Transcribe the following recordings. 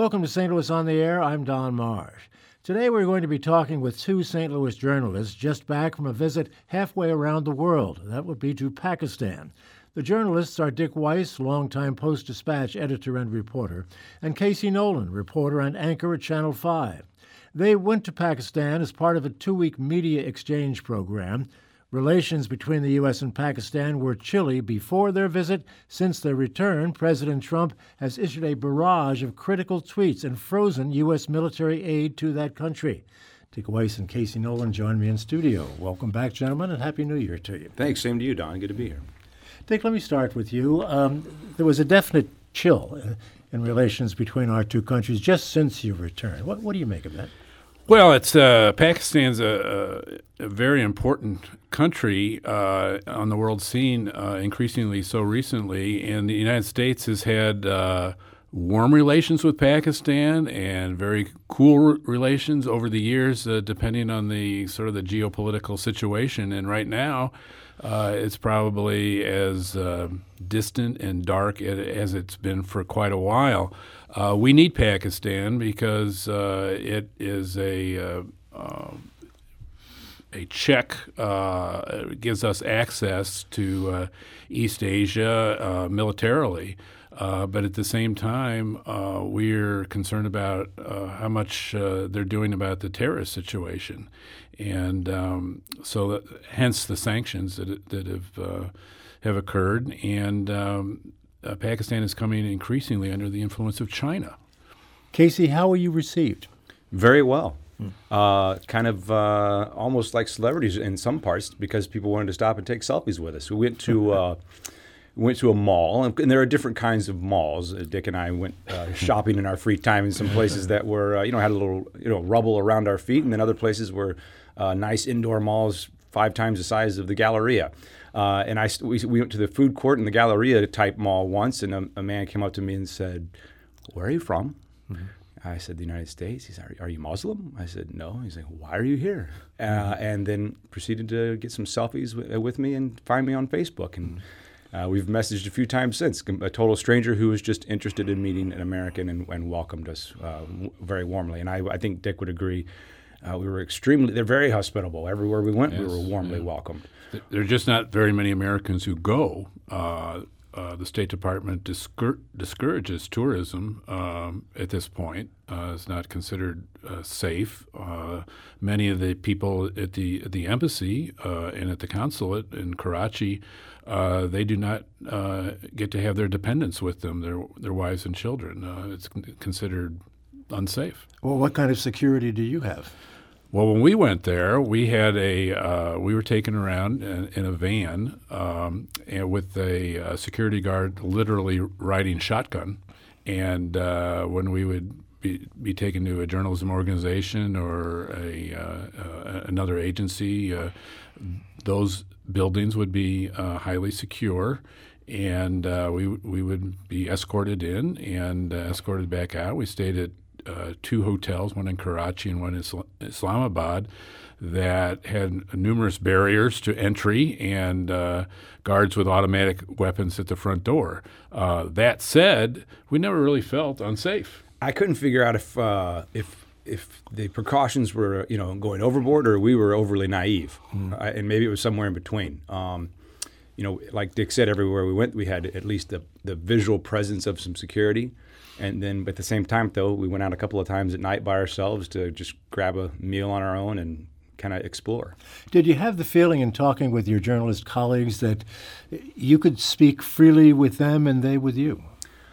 Welcome to St. Louis on the Air. I'm Don Marsh. Today we're going to be talking with two St. Louis journalists just back from a visit halfway around the world. That would be to Pakistan. The journalists are Dick Weiss, longtime Post Dispatch editor and reporter, and Casey Nolan, reporter and anchor at Channel 5. They went to Pakistan as part of a two week media exchange program. Relations between the U.S. and Pakistan were chilly before their visit. Since their return, President Trump has issued a barrage of critical tweets and frozen U.S. military aid to that country. Dick Weiss and Casey Nolan join me in studio. Welcome back, gentlemen, and Happy New Year to you. Thanks. Same to you, Don. Good to be here. Dick, let me start with you. Um, there was a definite chill uh, in relations between our two countries just since you returned. What, what do you make of that? Well, it's uh, Pakistan's a, a, very important country uh, on the world scene, uh, increasingly so recently, and the United States has had uh, warm relations with Pakistan and very cool relations over the years, uh, depending on the sort of the geopolitical situation. And right now, uh, it's probably as distant and dark as it's been for quite a while. Uh, we need Pakistan because uh, it is a uh, um, a check uh, gives us access to uh, East Asia militarily. but at the same time, we're concerned about how much they're doing about the terrorist situation, and um, so that, hence the sanctions that that have have occurred. And um, uh, Pakistan is coming increasingly under the influence of China. Casey, how were you received? Very well. Hmm. Uh, kind of uh, almost like celebrities in some parts because people wanted to stop and take selfies with us. We went to uh, went to a mall, and, and, there are different kinds of malls. Uh, Dick and I went uh, shopping in our free time in some places that were you know had a little you know rubble around our feet, and then other places were nice indoor malls five times the size of the Galleria. Uh, and I we, we went to the food court in the Galleria type mall once, and a, a man came up to me and said, "Where are you from?" Mm-hmm. I said, "The United States." He said, "Are, are you Muslim?" I said, "No." He's like, "Why are you here?" Uh, and then proceeded to get some selfies w- with me and find me on Facebook and. Uh, we've messaged a few times since. A total stranger who was just interested in meeting an American and, and welcomed us uh, w- very warmly. And I, I, think Dick would agree. Uh, we were extremely, they're very hospitable. Everywhere we went, yes, we were warmly yeah. welcomed. There are just not very many Americans who go. Uh, uh, the State Department discour- discourages tourism um, at this point. Uh, it's not considered uh, safe. Uh, many of the people at the at the embassy uh, and at the consulate in Karachi, uh, they do not get to have their dependents with them, their their wives and children. it's considered unsafe. Well, what kind of security do you have? Well, when we went there, we had a uh, we were taken around in, in a van um, and with a, a, security guard literally riding shotgun. And uh, when we would be, be taken to a journalism organization or a uh, uh another agency, uh, those buildings would be uh, highly secure. And we we would be escorted in and escorted back out. We stayed at uh, two hotels, one in Karachi and one in Islamabad, that had numerous barriers to entry and uh, guards with automatic weapons at the front door. Uh, that said, we never really felt unsafe. I couldn't figure out if uh, if if the precautions were you know going overboard or we were overly naive, mm. and maybe it was somewhere in between. Um, you know, like Dick said, everywhere we went, we had at least the, the visual presence of some security. And then at the same time, though, we went out a couple of times at night by ourselves to just grab a meal on our own and kind of explore. Did you have the feeling in talking with your journalist colleagues that you could speak freely with them and they with you?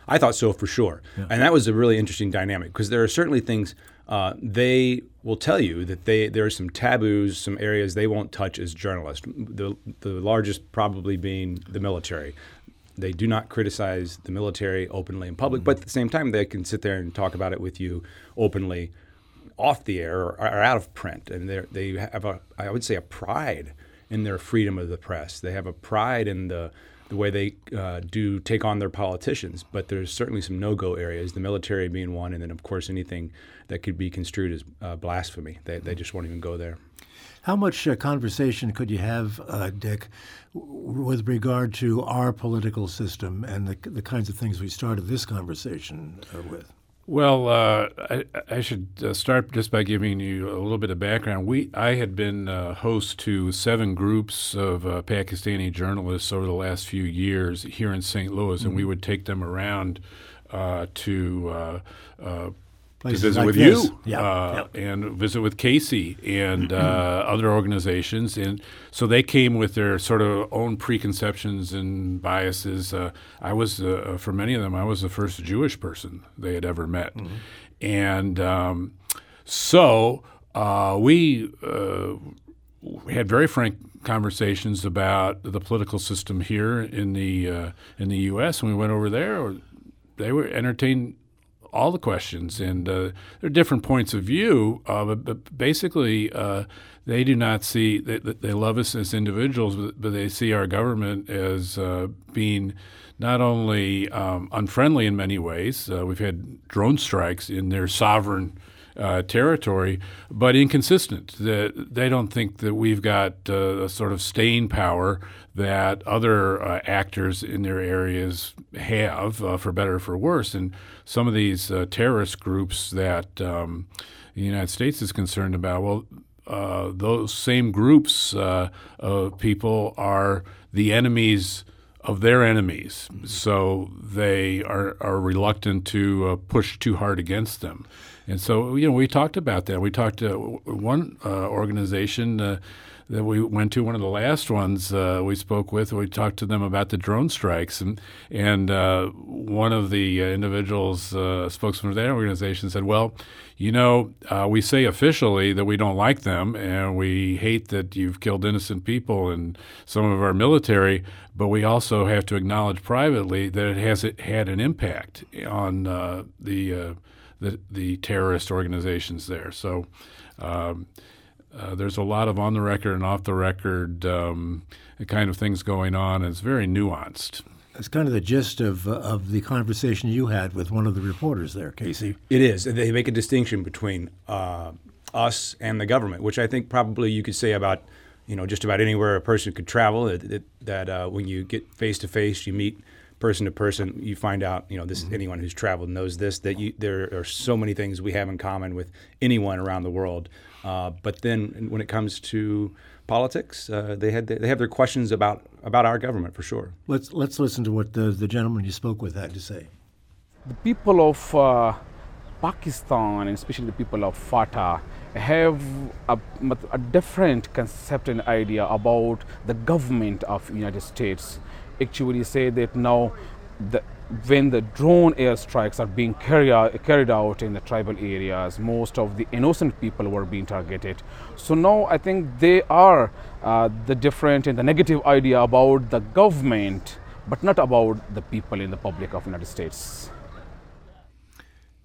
I thought so for sure. Yeah. And that was a really interesting dynamic because there are certainly things uh, they will tell you that they there are some taboos, some areas they won't touch as journalists. The, the largest probably being the military. They do not criticize the military openly in public, mm-hmm. but at the same time, they can sit there and talk about it with you openly off the air or, or out of print. And they have a, I would say, a pride in their freedom of the press. They have a pride in the the way they uh, do take on their politicians. But there's certainly some no-go areas, the military being one, and then of course anything that could be construed as uh, blasphemy. They, they just won't even go there. How much uh, conversation could you have, uh, Dick, with regard to our political system and the, the kinds of things we started this conversation uh, with? Well, uh, I, I, should uh, start just by giving you a little bit of background. We I had been uh, host to seven groups of uh, Pakistani journalists over the last few years here in St. Louis, mm-hmm. and we mm-hmm. would take them around uh, to uh, Places to visit like with this. you yeah, uh, yeah. and visit with Casey and uh, other organizations. And so they came with their sort of own preconceptions and biases. Uh, I was, uh, for many of them, I was the first Jewish person they had ever met. Mm-hmm. And um, so uh, we uh, had very frank conversations about the political system here in the in the U.S. When we went over there, they were entertained all the questions, and uh, there are different points of view. Uh, but, but, basically, uh, they do not see they, they love us as individuals, but, they see our government as uh, being not only um, unfriendly in many ways. Uh, we've had drone strikes in their sovereign. Uh, territory, but inconsistent. That they don't think that we've got uh, a sort of staying power that other uh, actors in their areas have, uh, for better or for worse. And some of these uh, terrorist groups that um, the United States is concerned about, well, uh, those same groups uh, of people are the enemies of their enemies. So they are, are reluctant to uh, push too hard against them. And so, you know, we talked about that. We talked to one organization that we went to, one of the last ones uh, we spoke with, we talked to them about the drone strikes, and and uh, one of the uh, individuals, uh, spokesman of that organization, said, "Well, you know, uh, we say officially that we don't like them and we hate that you've killed innocent people and some of our military, but we also have to acknowledge privately that it has had an impact on uh, the." The, the terrorist organizations there. So um, uh, there's a lot of on the record and off the record um, kind of things going on. and It's very nuanced. It's kind of the gist of uh, of the conversation you had with one of the reporters there, Casey. It is. They make a distinction between uh, us and the government, which I think probably you could say about you know just about anywhere a person could travel. That, that uh, when you get face to face, you meet person to person, you find out, you know, this mm-hmm. anyone who's traveled knows this that you, there are so many things we have in common with anyone around the world. Uh, but then when it comes to politics, uh, they had they have their questions about about our government for sure. Let's let's listen to what the, the gentleman you spoke with had to say. The people of uh, Pakistan, and especially the people of FATA, have a, a different concept and idea about the government of United States actually say that now the, when the drone airstrikes are being carry out, carried out in the tribal areas, most of the innocent people were being targeted. So now I think they are uh, the different and the negative idea about the government, but not about the people in the public of United States.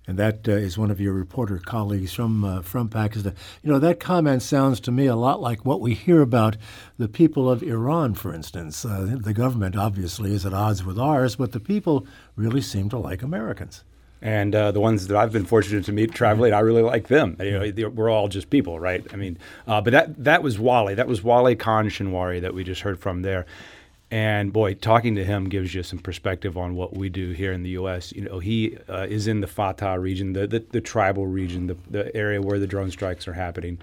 And that uh, is one of your reporter colleagues from uh, from Pakistan. You know that comment sounds to me a lot like what we hear about the people of Iran, for instance. Uh, the government obviously is at odds with ours, but the people really seem to like Americans. And uh, the ones that I've been fortunate to meet traveling, I really like them. You know, we're all just people, right? I mean, uh, but that that was Wally. That was Wally Khan Shinwari that we just heard from there. And boy, talking to him gives you some perspective on what we do here in the U.S. You know, he uh, is in the FATA region, the, the, the tribal region, the, the area where the drone strikes are happening.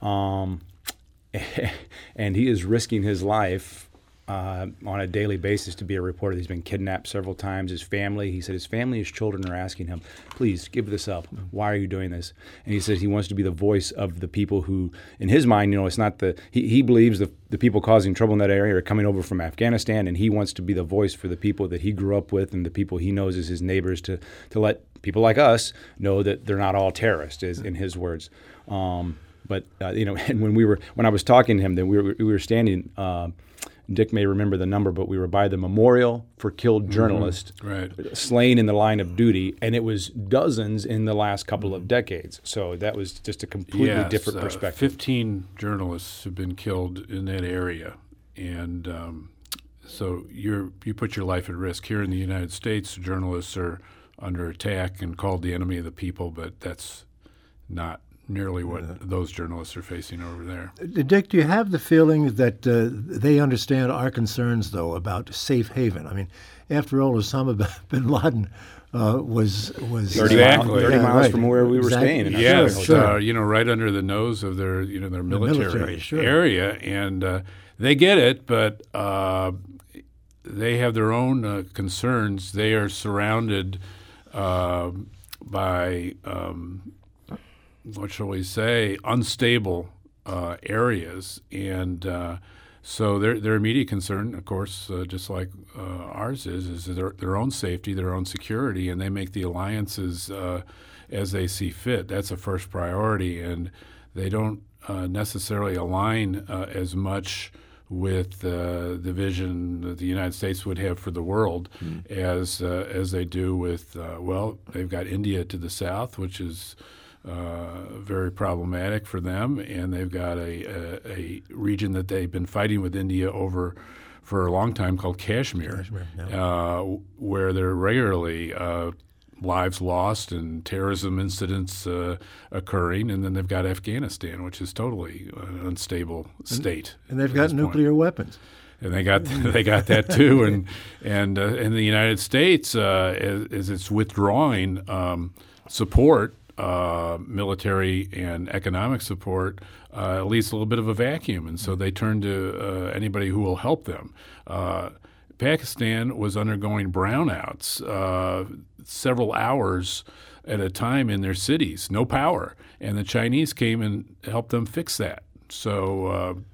Um, and he is risking his life uh, on a daily basis to be a reporter. He's been kidnapped several times. His family, he said, his family, his children are asking him, please give this up. Why are you doing this? And he says he wants to be the voice of the people who, in his mind, you know, it's not the, he, he believes the, the people causing trouble in that area are coming over from Afghanistan, and he wants to be the voice for the people that he grew up with and the people he knows as his neighbors to, to let people like us know that they're not all terrorists, is in his words. Um, but uh, you know, and when we were when I was talking to him, then we were we were standing. Uh, Dick may remember the number, but we were by the memorial for killed journalists mm-hmm. right. slain in the line of duty, and it was dozens in the last couple of decades. So that was just a completely yes, different uh, perspective. Fifteen journalists have been killed in that area, and um, so you you put your life at risk. Here in the United States, journalists are under attack and called the enemy of the people, but that's not nearly what uh, those journalists are facing over there. Dick, do you have the feeling that uh, they understand our concerns, though, about safe haven? I mean, after all, Osama bin Laden uh, was was 30, Exactly. miles, 30 Yeah, miles right. from where we were Exactly. staying. in our Yes, hotel. sure. uh, you know, right under the nose of their, you know, their military, military, sure. area, and uh, they get it, but uh, they have their own uh, concerns. They are surrounded uh, by um, what shall we say, unstable uh, areas, and uh, so their their immediate concern, of course, uh, just like uh, ours is, is their their own safety, their own security, and they make the alliances uh, as they see fit. That's a first priority, and they don't uh, necessarily align uh, as much with uh, the vision that the United States would have for the world as uh, as they do with uh, well, they've got India to the south, which is uh, very problematic for them, and they've got a, a, a region that they've been fighting with India over for a long time called Kashmir, uh, where there are regularly uh, lives lost and terrorism incidents uh, occurring, and then they've got Afghanistan, which is totally an unstable state. and they've got this point nuclear weapons. and they got they got that too, and and uh, in the United States, uh, it's withdrawing um, support, uh, military and economic support, uh, it leaves a little bit of a vacuum, and so they turn to uh, anybody who will help them. Uh, Pakistan was undergoing brownouts uh, several hours at a time in their cities, no power, and the Chinese came and helped them fix that. So.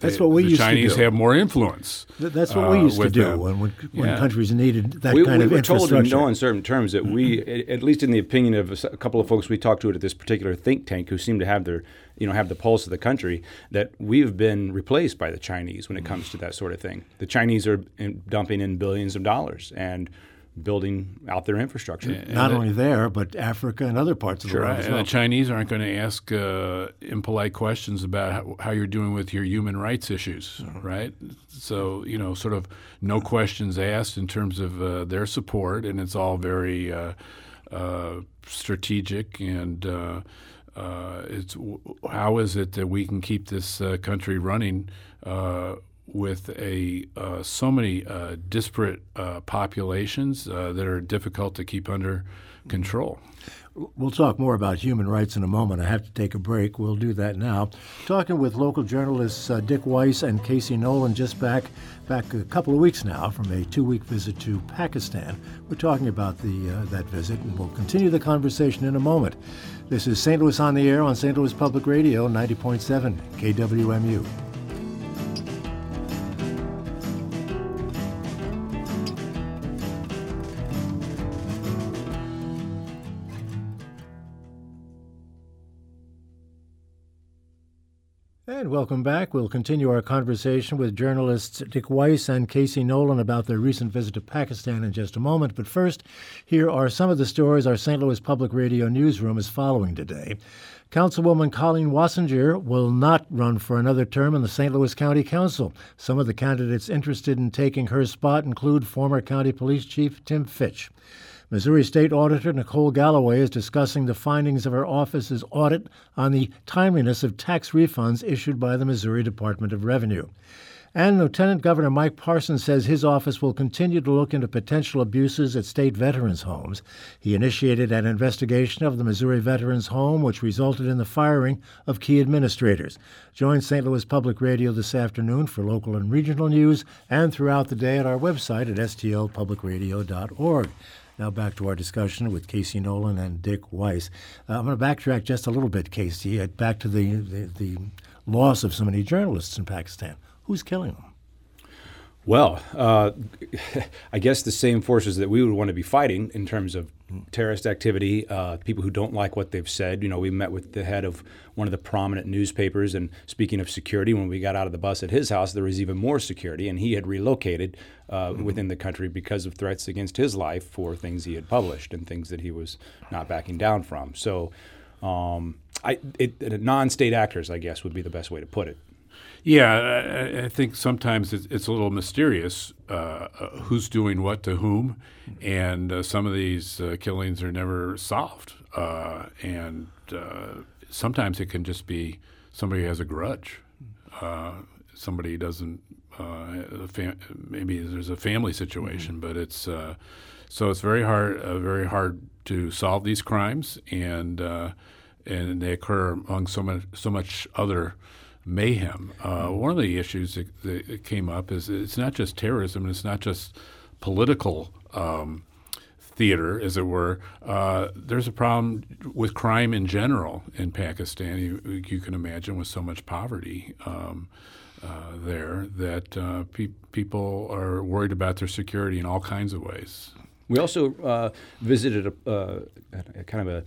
That's they- what we the used to Chinese do. have more influence. Th- That's what we uh, used to do them. when when, when Yeah. countries needed that we, kind we of were told in infrastructure. no uncertain terms that we, at least in the opinion of a couple of folks we talked to at this particular think tank, who seem to have their, you know, have the pulse of the country, that we've been replaced by the Chinese when it comes to that sort of thing. The Chinese are in, dumping in billions of dollars and building out their infrastructure. Not only there, but Africa and other parts of the world Right, as and the Chinese aren't going to ask uh, impolite questions about how, how you're doing with your human rights issues, right? So you know, sort of no questions asked in terms of uh, their support, and it's all very uh, uh, strategic and. Uh, uh, it's how is it that we can keep this uh, country running uh, with a uh, so many uh, disparate uh, populations uh, that are difficult to keep under control? We'll talk more about human rights in a moment. I have to take a break. We'll do that now. Talking with local journalists uh, Dick Weiss and Casey Nolan just back back a couple of weeks now from a two-week visit to Pakistan. We're talking about the uh, that visit, and we'll continue the conversation in a moment. This is St. Louis on the Air on St. Louis Public Radio, 90.7 KWMU. Welcome back. We'll continue our conversation with journalists Dick Weiss and Casey Nolan about their recent visit to Pakistan in just a moment. But first, here are some of the stories our St. Louis Public Radio newsroom is following today. Councilwoman Colleen Wasinger will not run for another term in the St. Louis County Council. Some of the candidates interested in taking her spot include former County Police Chief Tim Fitch. Missouri State Auditor Nicole Galloway is discussing the findings of her office's audit on the timeliness of tax refunds issued by the Missouri Department of Revenue. And Lieutenant Governor Mike Parsons says his office will continue to look into potential abuses at state veterans' homes. He initiated an investigation of the Missouri Veterans Home, which resulted in the firing of key administrators. Join St. Louis Public Radio this afternoon for local and regional news and throughout the day at our website at stlpublicradio.org. Now back to our discussion with Casey Nolan and Dick Weiss. Uh, I'm going to backtrack just a little bit, Casey, uh, back to the, the, the loss of so many journalists in Pakistan. Who's killing them? Well, uh, I guess the same forces that we would want to be fighting in terms of terrorist activity, uh, people who don't like what they've said. You know, we met with the head of one of the prominent newspapers, and speaking of security, when we got out of the bus at his house, there was even more security, and he had relocated uh, within the country because of threats against his life for things he had published and things that he was not backing down from. So, um, I, it, non-state actors, I guess, would be the best way to put it. Yeah, I, I think sometimes it's, it's a little mysterious uh, uh, who's doing what to whom, and uh, some of these uh, killings are never solved. Uh, and uh, sometimes it can just be somebody has a grudge. Uh, somebody doesn't uh, fam- maybe there's a family situation, mm-hmm. but it's uh, so it's very hard, uh, very hard to solve these crimes, and uh, and they occur among so much so much other mayhem. Uh. One of the issues that, that, came up is it's not just terrorism, it's not just political. Um, theater, as it were, uh, there's a problem with crime in general in Pakistan. You, you can imagine with so much poverty um, uh, there that uh, pe- people are worried about their security in all kinds of ways. We also uh, visited a, uh, a, kind of a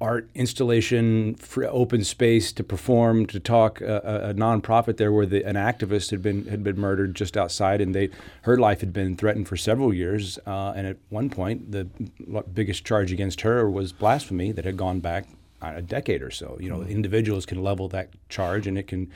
art installation, for open space to perform, to talk. Uh, a, a nonprofit there where the, an activist had been had been murdered just outside, and they her life had been threatened for several years. Uh, and at one point, the biggest charge against her was blasphemy that had gone back a decade or so. You know, mm-hmm. individuals can level that charge, and it can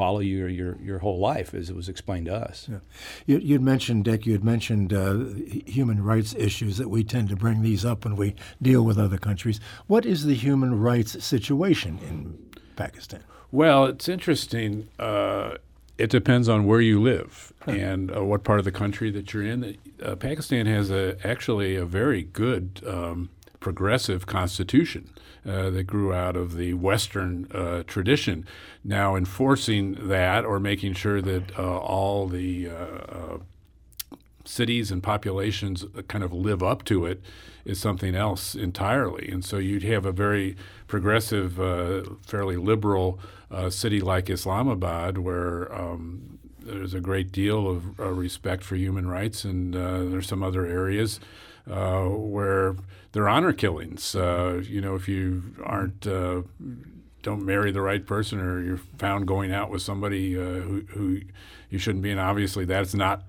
follow you your, your whole life, as it was explained to us. Yeah. You, would mentioned, Dick, you had mentioned uh, human rights issues that we tend to bring these up when we deal with other countries. What is the human rights situation in Pakistan? Well, it's interesting. Uh, it depends on where you live huh. and uh, what part of the country that you're in. Uh, Pakistan has a, actually a very good um, progressive constitution uh, that grew out of the Western uh, tradition. Now, enforcing that or making sure that uh, all the uh, uh, cities and populations kind of live up to it is something else entirely. And so you'd have a very progressive, fairly liberal city like Islamabad where um, there's a great deal of respect for human rights, and there's some other areas uh, where there are honor killings. Uh, you know, if you aren't uh, don't marry the right person or you're found going out with somebody uh, who, who, you shouldn't be, and obviously that's not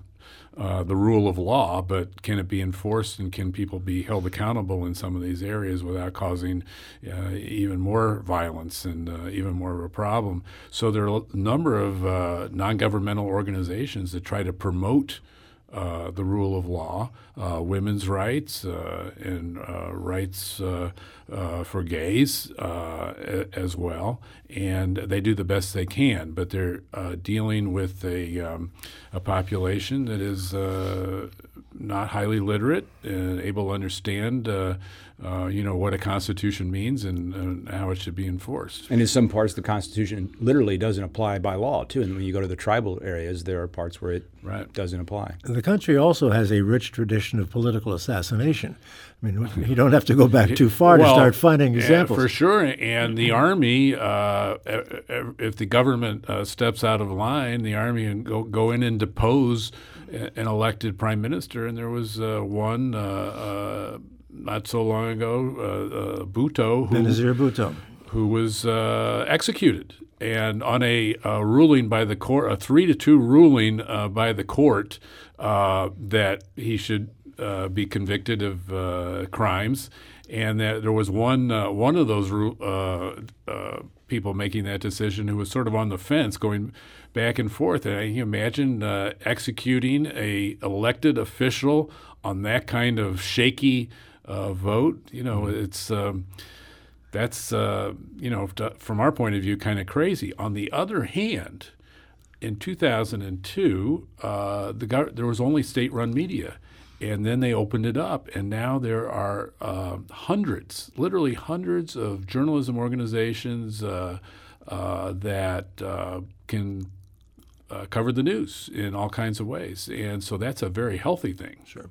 uh, the rule of law, but can it be enforced and can people be held accountable in some of these areas without causing uh, even more violence and uh, even more of a problem? So there are a number of uh, non governmental organizations that try to promote uh, the rule of law, uh, women's rights, uh, and uh, rights uh, for gays as well. And they do the best they can, but they're dealing with a, um, a population that is not highly literate and able to understand uh, you know what a constitution means and, and, how it should be enforced. And in some parts, the constitution literally doesn't apply by law too. And when you go to the tribal areas, there are parts where it right. doesn't apply. The country also has a rich tradition of political assassination. I mean, you don't have to go back too far well, to start finding examples. for sure. And the army, uh, if the government uh, steps out of line, the army and go go in and depose an elected prime minister. And there was uh, one uh, uh, not so long ago, uh, uh, Bhutto, who, Benazir Bhutto, who was uh, executed, and on a ruling by the court, a three to two ruling uh, by the court uh, that he should uh, be convicted of crimes, and that there was one one of those people making that decision who was sort of on the fence, going back and forth. And can you imagine executing a elected official on that kind of shaky uh, vote. You know, mm-hmm. it's um, that's uh, you know from our point of view kind of crazy. On the other hand, in 2002, uh, the gov- there was only state-run media. And then they opened it up, and now there are uh, hundreds, literally hundreds of journalism organizations uh, uh, that can uh, covered the news in all kinds of ways, and so that's a very healthy thing. Sure,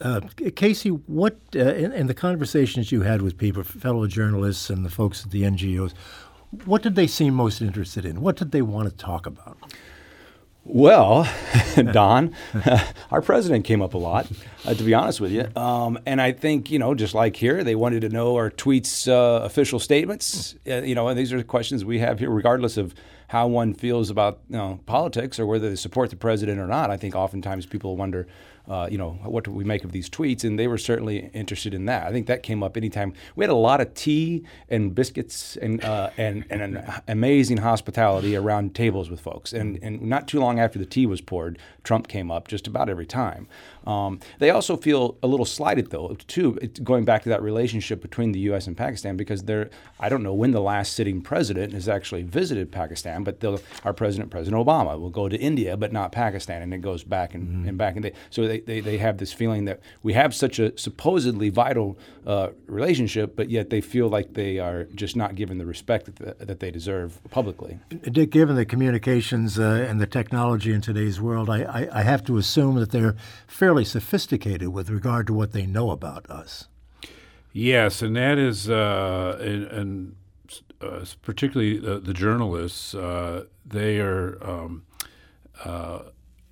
uh, Casey, what uh, in, in, the conversations you had with people, fellow journalists, and the folks at the NGOs, what did they seem most interested in? What did they want to talk about? Well, Don, our president came up a lot, uh, to be honest with you. Um, and I think, you know, just like here, they wanted to know our tweets, uh, official statements. Uh, you know, and these are the questions we have here, regardless of how one feels about you know, politics or whether they support the president or not. I think oftentimes people wonder uh, you know, what do we make of these tweets? And they were certainly interested in that. I think that came up anytime. We had a lot of tea and biscuits and uh, and and an amazing hospitality around tables with folks. And and not too long after the tea was poured, Trump came up just about every time. Um, they also feel a little slighted, though, too, going back to that relationship between the U.S. and Pakistan, because they're, I don't know when the last sitting president has actually visited Pakistan, but our president, President Obama, will go to India, but not Pakistan, and it goes back and, mm-hmm. and back. And they, so they, they, they have this feeling that we have such a supposedly vital uh, relationship, but yet they feel like they are just not given the respect that, the, that they deserve publicly. Dick, given the communications uh, and the technology in today's world, I, I, I have to assume that they're fairly fairly sophisticated with regard to what they know about us. Yes, and that is, uh, and, and uh, particularly the, the journalists, uh, they are um, uh,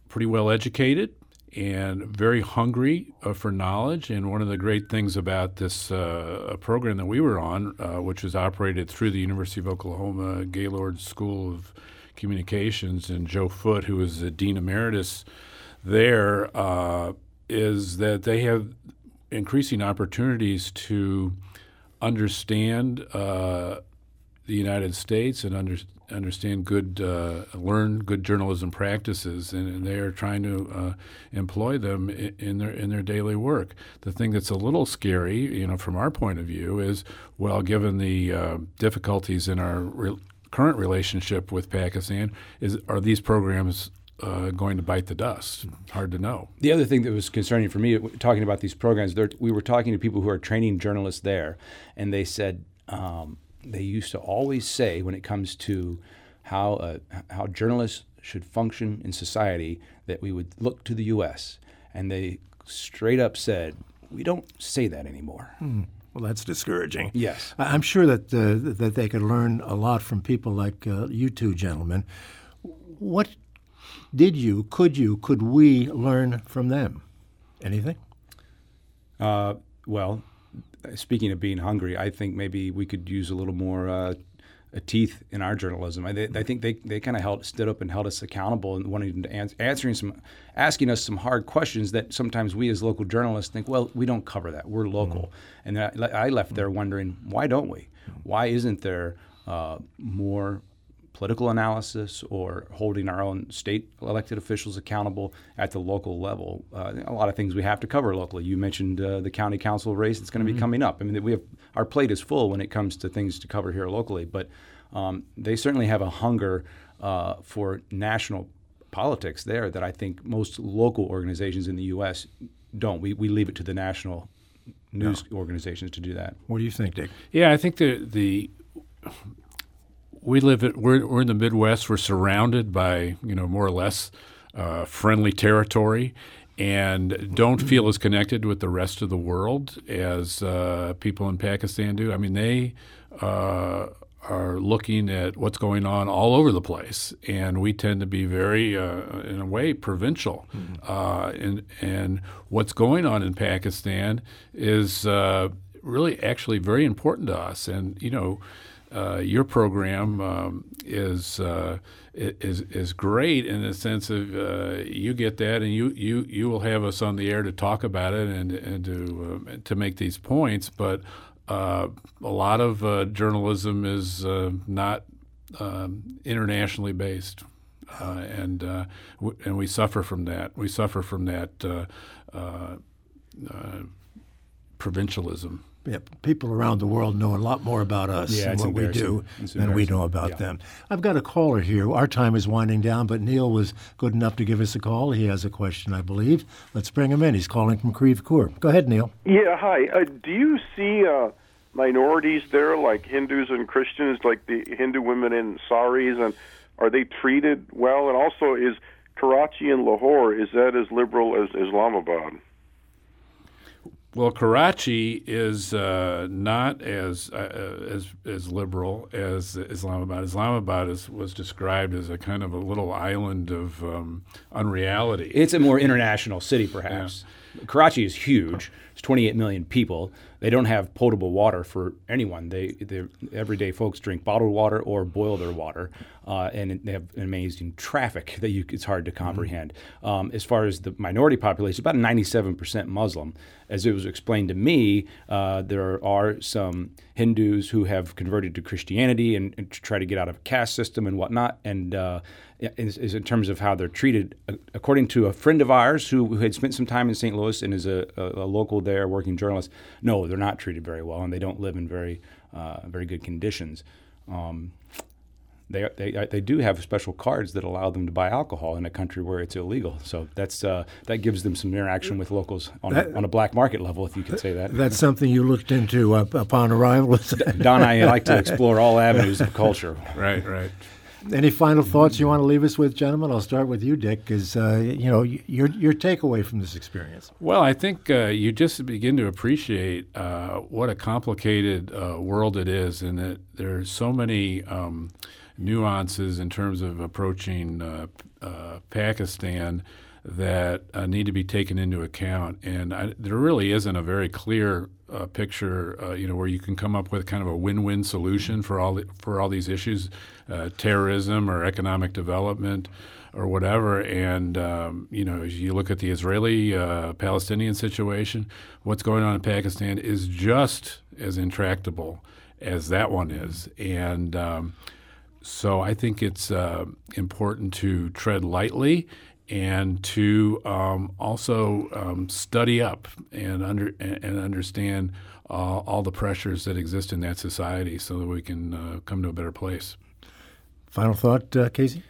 pretty well educated and very hungry uh, for knowledge. And one of the great things about this uh, program that we were on, which was operated through the University of Oklahoma Gaylord School of Communications, and Joe Foote, who is the dean emeritus there uh, is that they have increasing opportunities to understand uh, the United States and under, understand good, uh, learn good journalism practices, and, and they are trying to uh, employ them in, in, their in their daily work. The thing that's a little scary, you know, from our point of view, is well, given the uh, difficulties in our re- current relationship with Pakistan, is are these programs uh, going to bite the dust? Hard to know. The other thing that was concerning for me, talking about these programs, we were talking to people who are training journalists there, and they said um, they used to always say when it comes to how uh, how journalists should function in society that we would look to the U.S. and they straight up said we don't say that anymore. Hmm. Well, that's discouraging. Yes, I'm sure that uh, that they could learn a lot from people like uh, you two gentlemen. What did you, could you, could we learn from them? Anything? Uh, well, speaking of being hungry, I think maybe we could use a little more uh, teeth in our journalism. I, I think they, they kind of held stood up and held us accountable and wanting to ans- answering some asking us some hard questions that sometimes we as local journalists think, well, we don't cover that. We're local, mm-hmm. and I, I, left there wondering why don't we? Why isn't there uh, more political analysis or holding our own state elected officials accountable at the local level. Uh, a lot of things we have to cover locally. You mentioned uh, the county council race that's going to mm-hmm. be coming up. I mean, we have our plate is full when it comes to things to cover here locally, but um, they certainly have a hunger uh, for national politics there that I think most local organizations in the U.S. don't. We, we leave it to the national news no. organizations to do that. What do you think, Dick? Yeah, I think the the we live at we're, we're in the Midwest. We're surrounded by you know more or less uh, friendly territory, and don't feel as connected with the rest of the world as uh, people in Pakistan do. I mean, they uh, are looking at what's going on all over the place, and we tend to be very, uh, in a way, provincial. Mm-hmm. and and what's going on in Pakistan is uh, really actually very important to us, and you know uh, your program um, is uh, is is great in the sense of uh, you get that, and you, you you will have us on the air to talk about it and and to uh, to make these points. But uh, a lot of uh, journalism is not um, internationally based, and w- and we suffer from that. We suffer from that provincialism yeah, people around the world know a lot more about us yeah, and what we do than we know about yeah. them. I've got a caller here. Our time is winding down, but Neil was good enough to give us a call. He has a question, I believe. Let's bring him in. He's calling from Creve Coeur. Go ahead, Neil. Yeah, hi. Uh, do you see uh, minorities there, like Hindus and Christians, like the Hindu women in saris, and are they treated well? And also, is Karachi and Lahore is that as liberal as Islamabad? Well, Karachi is uh, not as uh, uh, as as liberal as Islamabad. Islamabad is, was described as a kind of a little island of um, unreality. It's a more international city, perhaps. Yeah. Karachi is huge. It's 28 million people. They don't have potable water for anyone. They, they everyday folks drink bottled water or boil their water, uh, and they have amazing traffic that you, it's hard to comprehend. Um, as far as the minority population, about 97% Muslim. As it was explained to me, uh, there are some Hindus who have converted to Christianity and, and try to get out of a caste system and whatnot, and uh, is, is, in terms of how they're treated. According to a friend of ours who, who had spent some time in St. Louis and is a, a, a, local there, working journalist, no, they're not treated very well, and they don't live in very uh, very good conditions. Um, they, they, they do have special cards that allow them to buy alcohol in a country where it's illegal. So that's uh, that gives them some interaction with locals on, that, a, on a black market level, if you could say that. That's something you looked into uh, upon arrival. Don I like to explore all avenues of culture. Right, right. Any final thoughts you want to leave us with, gentlemen? I'll start with you, Dick. Is uh, you know your your takeaway from this experience? Well, I think uh, you just begin to appreciate uh, what a complicated uh, world it is, and that there are so many um, nuances in terms of approaching uh, uh, Pakistan that need to be taken into account. And I, there really isn't a very clear uh, picture, uh, you know, where you can come up with kind of a win-win solution for all the, for all these issues, uh, terrorism or economic development or whatever. And um, you know, as you look at the Israeli-Palestinian uh, situation, what's going on in Pakistan is just as intractable as that one is. And um, so I think it's uh, important to tread lightly and to um, also um, study up and under and understand uh, all the pressures that exist in that society, so that we can uh, come to a better place. Final thought, uh, Casey.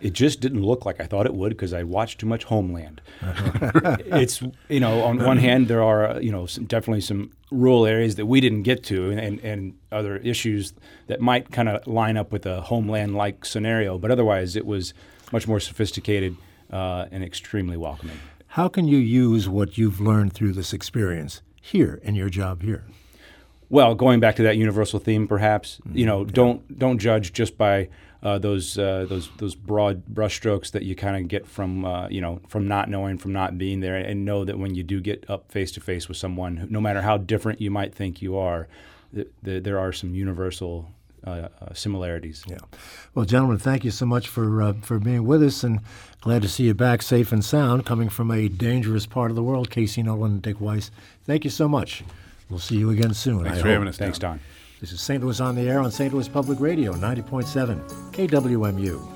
It just didn't look like I thought it would because I watched too much Homeland. it's you know on one hand there are you know some, definitely some rural areas that we didn't get to and, and other issues that might kind of line up with a Homeland like scenario, but otherwise it was much more sophisticated uh, and extremely welcoming. How can you use what you've learned through this experience here in your job here? Well, going back to that universal theme, perhaps mm-hmm. you know, don't don't judge just by uh, those uh, those those broad brushstrokes that you kind of get from uh, you know from not knowing, from not being there, and know that when you do get up face to face with someone, no matter how different you might think you are, th- th- there are some universal uh, similarities. Yeah. Well, gentlemen, thank you so much for uh, for being with us, and glad to see you back safe and sound, coming from a dangerous part of the world. Casey Nolan and Dick Weiss, thank you so much. We'll see you again soon. Thanks I for hope. having us. Thanks, Don. This is St. Louis on the Air on St. Louis Public Radio, 90.7 KWMU.